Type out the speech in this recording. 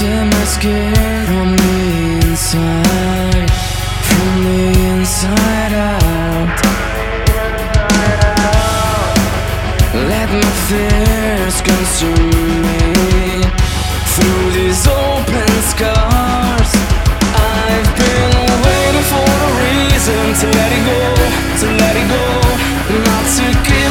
to my skin from the inside, from the inside out. Let my fears consume me through these open scars. I've been waiting for a reason to let it go, to let it go, not to give.